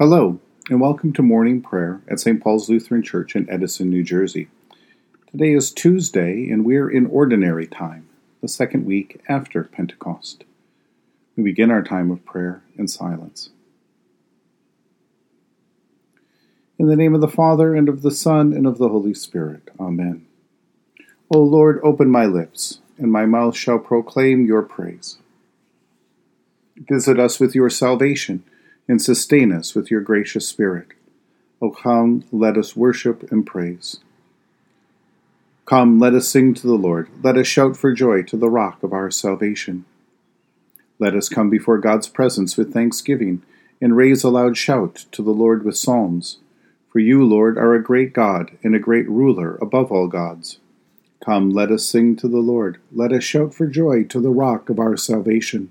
Hello, and welcome to morning prayer at St. Paul's Lutheran Church in Edison, New Jersey. Today is Tuesday, and we're in Ordinary Time, the second week after Pentecost. We begin our time of prayer in silence. In the name of the Father, and of the Son, and of the Holy Spirit. Amen. O Lord, open my lips, and my mouth shall proclaim your praise. Visit us with your salvation and sustain us with your gracious Spirit. O come, let us worship and praise. Come, let us sing to the Lord. Let us shout for joy to the rock of our salvation. Let us come before God's presence with thanksgiving and raise a loud shout to the Lord with psalms. For you, Lord, are a great God and a great ruler above all gods. Come, let us sing to the Lord. Let us shout for joy to the rock of our salvation.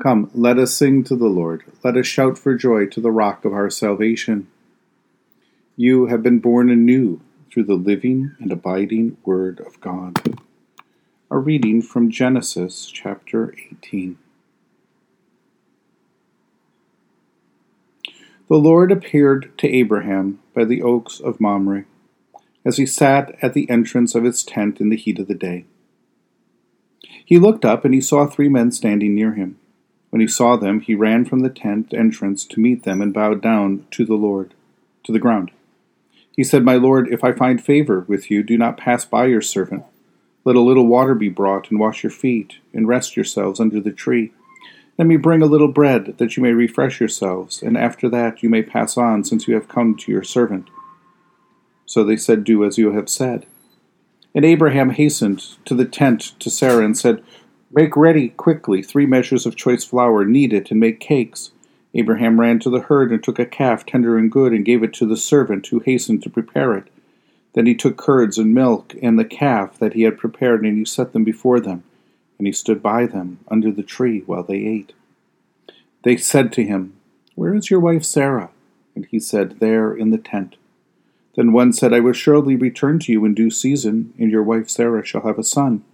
Come, let us sing to the Lord. Let us shout for joy to the rock of our salvation. You have been born anew through the living and abiding Word of God. A reading from Genesis chapter 18. The Lord appeared to Abraham by the oaks of Mamre, as he sat at the entrance of his tent in the heat of the day. He looked up and he saw three men standing near him. When he saw them, he ran from the tent entrance to meet them and bowed down to the Lord, to the ground. He said, My Lord, if I find favor with you, do not pass by your servant. Let a little water be brought, and wash your feet, and rest yourselves under the tree. Let me bring a little bread, that you may refresh yourselves, and after that you may pass on, since you have come to your servant. So they said, Do as you have said. And Abraham hastened to the tent to Sarah and said, Make ready quickly three measures of choice flour, knead it, and make cakes. Abraham ran to the herd and took a calf tender and good, and gave it to the servant, who hastened to prepare it. Then he took curds and milk and the calf that he had prepared, and he set them before them. And he stood by them under the tree while they ate. They said to him, Where is your wife Sarah? And he said, There in the tent. Then one said, I will surely return to you in due season, and your wife Sarah shall have a son.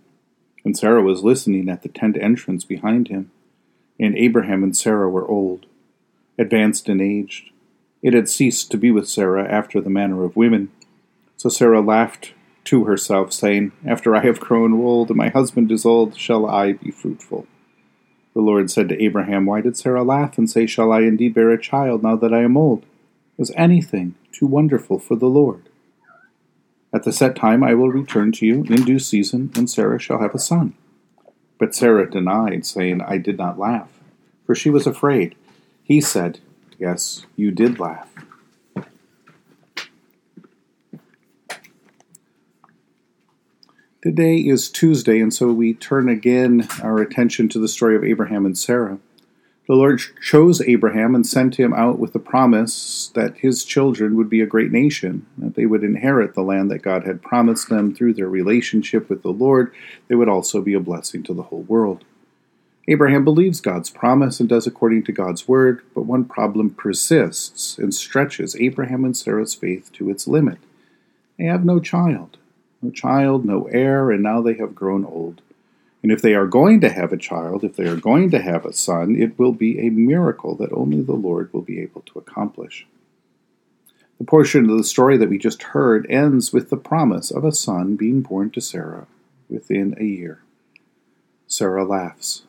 And Sarah was listening at the tent entrance behind him. And Abraham and Sarah were old, advanced in age. It had ceased to be with Sarah after the manner of women. So Sarah laughed to herself, saying, After I have grown old, and my husband is old, shall I be fruitful? The Lord said to Abraham, Why did Sarah laugh and say, Shall I indeed bear a child now that I am old? Is anything too wonderful for the Lord? At the set time I will return to you in due season, and Sarah shall have a son. But Sarah denied, saying, I did not laugh, for she was afraid. He said, Yes, you did laugh. Today is Tuesday, and so we turn again our attention to the story of Abraham and Sarah. The Lord chose Abraham and sent him out with the promise that his children would be a great nation, that they would inherit the land that God had promised them through their relationship with the Lord. They would also be a blessing to the whole world. Abraham believes God's promise and does according to God's word, but one problem persists and stretches Abraham and Sarah's faith to its limit. They have no child, no child, no heir, and now they have grown old. And if they are going to have a child, if they are going to have a son, it will be a miracle that only the Lord will be able to accomplish. The portion of the story that we just heard ends with the promise of a son being born to Sarah within a year. Sarah laughs.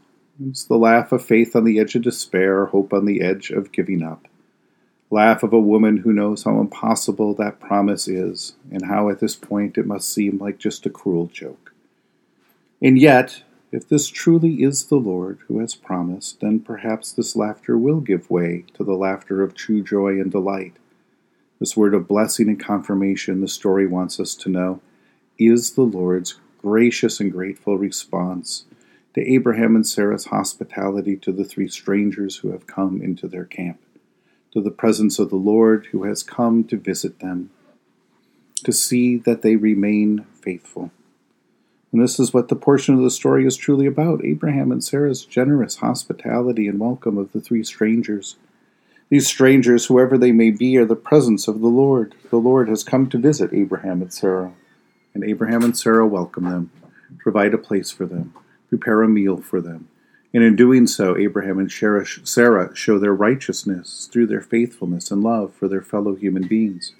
It's the laugh of faith on the edge of despair, hope on the edge of giving up. Laugh of a woman who knows how impossible that promise is, and how at this point it must seem like just a cruel joke. And yet, if this truly is the Lord who has promised, then perhaps this laughter will give way to the laughter of true joy and delight. This word of blessing and confirmation, the story wants us to know, is the Lord's gracious and grateful response to Abraham and Sarah's hospitality to the three strangers who have come into their camp, to the presence of the Lord who has come to visit them. to see that they remain faithful. And this is what the portion of the story is truly about Abraham and Sarah's generous hospitality and welcome of the three strangers. These strangers, whoever they may be, are the presence of the Lord. The Lord has come to visit Abraham and Sarah, and Abraham and Sarah welcome them, provide a place for them, prepare a meal for them, and in doing so, Abraham and Sarah show their righteousness through their faithfulness and love for their fellow human beings.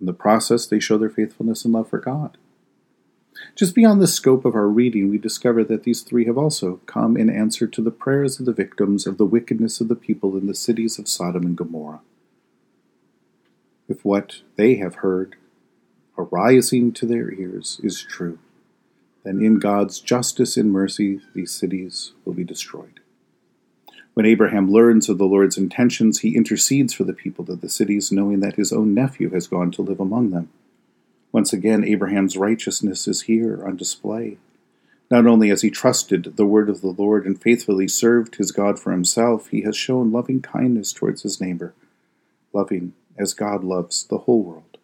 In the process, they show their faithfulness and love for God. Just beyond the scope of our reading, we discover that these three have also come in answer to the prayers of the victims of the wickedness of the people in the cities of Sodom and Gomorrah. If what they have heard, arising to their ears, is true, then in God's justice and mercy these cities will be destroyed. When Abraham learns of the Lord's intentions, he intercedes for the people of the cities, knowing that his own nephew has gone to live among them. Once again, Abraham's righteousness is here on display. Not only has he trusted the word of the Lord and faithfully served his God for himself, he has shown loving kindness towards his neighbor, loving as God loves the whole world.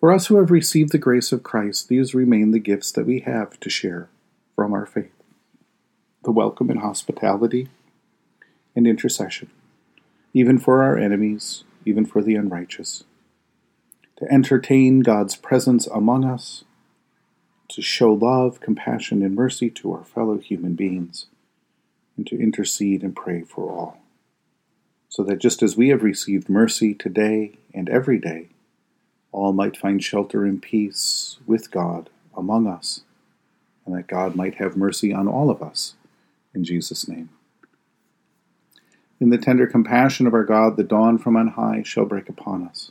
For us who have received the grace of Christ, these remain the gifts that we have to share from our faith the welcome and hospitality and intercession, even for our enemies, even for the unrighteous, to entertain God's presence among us, to show love, compassion, and mercy to our fellow human beings, and to intercede and pray for all. So that just as we have received mercy today and every day, all might find shelter and peace with God among us, and that God might have mercy on all of us. In Jesus' name. In the tender compassion of our God, the dawn from on high shall break upon us.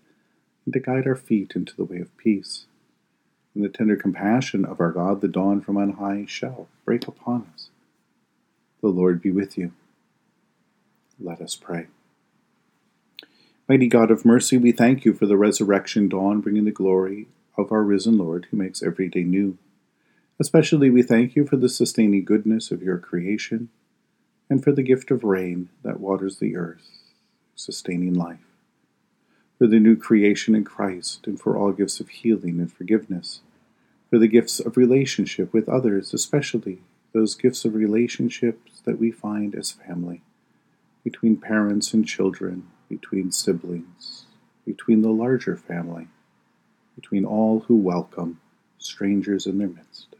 and to guide our feet into the way of peace. In the tender compassion of our God, the dawn from on high shall break upon us. The Lord be with you. Let us pray. Mighty God of mercy, we thank you for the resurrection dawn, bringing the glory of our risen Lord, who makes every day new. Especially we thank you for the sustaining goodness of your creation, and for the gift of rain that waters the earth, sustaining life. For the new creation in Christ, and for all gifts of healing and forgiveness. For the gifts of relationship with others, especially those gifts of relationships that we find as family, between parents and children, between siblings, between the larger family, between all who welcome strangers in their midst,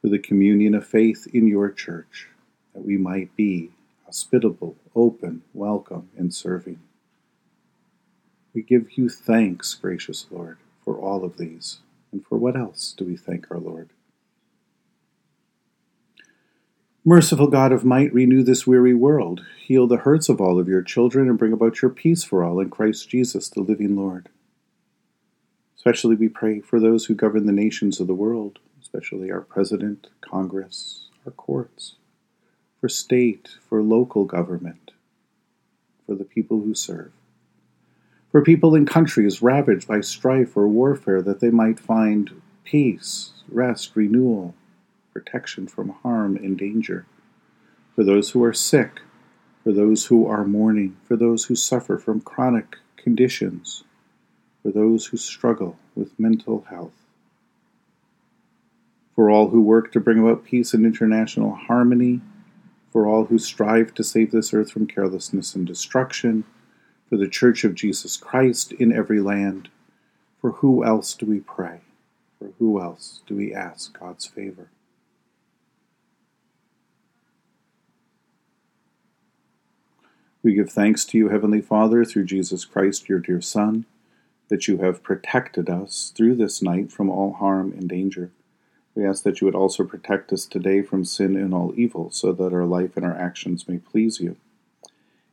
for the communion of faith in your church, that we might be hospitable, open, welcome, and serving. We give you thanks, gracious Lord, for all of these. And for what else do we thank our Lord? Merciful God of might, renew this weary world. Heal the hurts of all of your children and bring about your peace for all in Christ Jesus, the living Lord. Especially we pray for those who govern the nations of the world, especially our President, Congress, our courts, for state, for local government, for the people who serve, for people in countries ravaged by strife or warfare, that they might find peace, rest, renewal, protection from harm and danger, for those who are sick, for those who are mourning, for those who suffer from chronic conditions, for those who struggle with mental health, for all who work to bring about peace and international harmony, for all who strive to save this earth from carelessness and destruction, for the Church of Jesus Christ in every land. For who else do we pray? For who else do we ask God's favor? We give thanks to you, Heavenly Father, through Jesus Christ, your dear Son, that you have protected us through this night from all harm and danger. We ask that you would also protect us today from sin and all evil, so that our life and our actions may please you.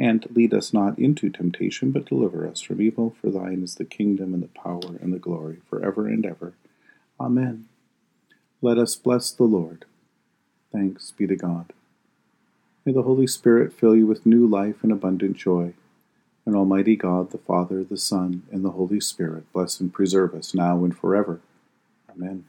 and lead us not into temptation, but deliver us from evil. For thine is the kingdom, and the power, and the glory, for ever and ever. Amen. Let us bless the Lord. Thanks be to God. May the Holy Spirit fill you with new life and abundant joy. And Almighty God, the Father, the Son, and the Holy Spirit, bless and preserve us now and forever. Amen.